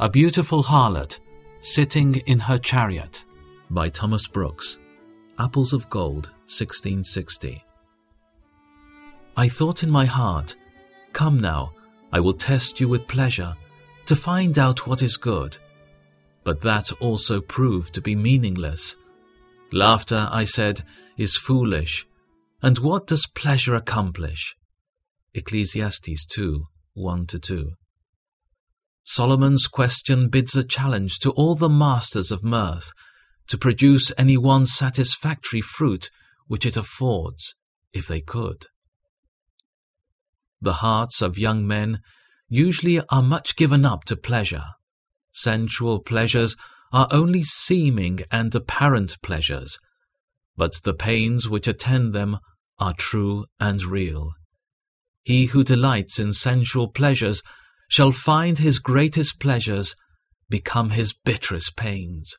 A Beautiful Harlot Sitting in Her Chariot by Thomas Brooks. Apples of Gold, 1660. I thought in my heart, Come now, I will test you with pleasure, to find out what is good. But that also proved to be meaningless. Laughter, I said, is foolish. And what does pleasure accomplish? Ecclesiastes 2 1 2. Solomon's question bids a challenge to all the masters of mirth to produce any one satisfactory fruit which it affords, if they could. The hearts of young men usually are much given up to pleasure. Sensual pleasures are only seeming and apparent pleasures, but the pains which attend them are true and real. He who delights in sensual pleasures shall find his greatest pleasures become his bitterest pains.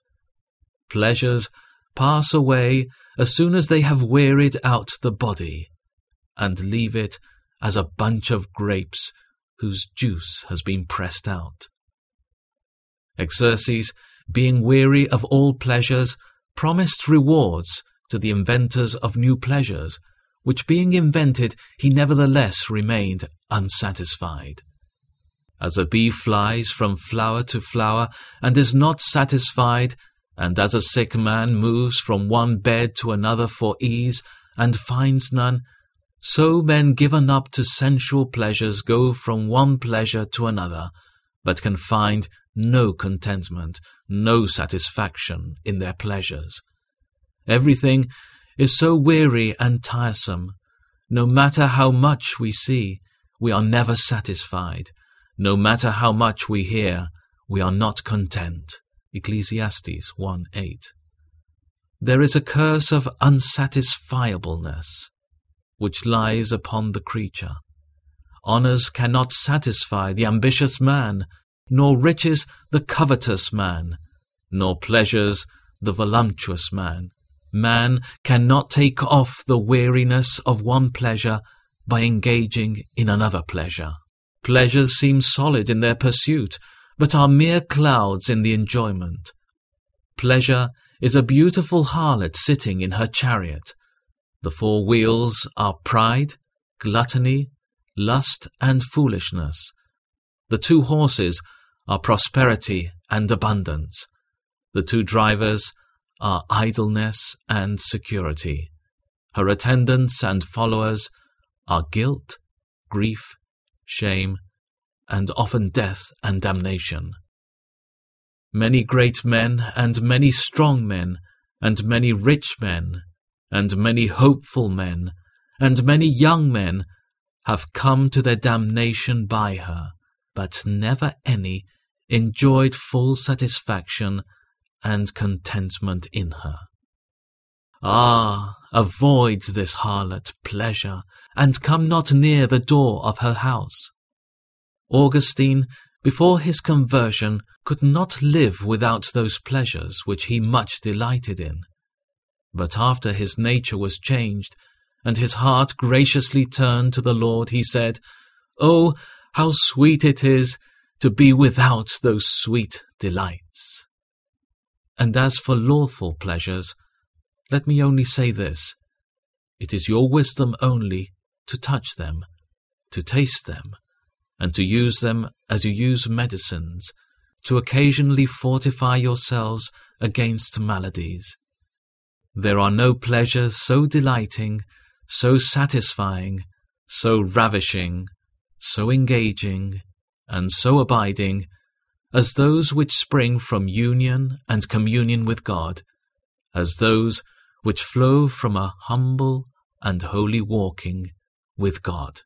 Pleasures pass away as soon as they have wearied out the body, and leave it as a bunch of grapes whose juice has been pressed out. Xerxes, being weary of all pleasures, promised rewards to the inventors of new pleasures, which being invented he nevertheless remained unsatisfied. As a bee flies from flower to flower and is not satisfied, and as a sick man moves from one bed to another for ease and finds none, so men given up to sensual pleasures go from one pleasure to another, but can find no contentment, no satisfaction in their pleasures. Everything is so weary and tiresome. No matter how much we see, we are never satisfied. No matter how much we hear, we are not content. Ecclesiastes 1 8. There is a curse of unsatisfiableness which lies upon the creature. Honours cannot satisfy the ambitious man, nor riches the covetous man, nor pleasures the voluptuous man. Man cannot take off the weariness of one pleasure by engaging in another pleasure. Pleasures seem solid in their pursuit, but are mere clouds in the enjoyment. Pleasure is a beautiful harlot sitting in her chariot. The four wheels are pride, gluttony, lust, and foolishness. The two horses are prosperity and abundance. The two drivers are idleness and security. Her attendants and followers are guilt, grief, shame, and often death and damnation. Many great men, and many strong men, and many rich men, and many hopeful men, and many young men have come to their damnation by her, but never any enjoyed full satisfaction and contentment in her. Ah, avoid this harlot pleasure, and come not near the door of her house. Augustine, before his conversion, could not live without those pleasures which he much delighted in. But after his nature was changed, and his heart graciously turned to the Lord, he said, Oh, how sweet it is to be without those sweet delights! And as for lawful pleasures, let me only say this it is your wisdom only to touch them, to taste them, and to use them as you use medicines, to occasionally fortify yourselves against maladies. There are no pleasures so delighting, so satisfying, so ravishing, so engaging, and so abiding as those which spring from union and communion with God, as those which flow from a humble and holy walking with God.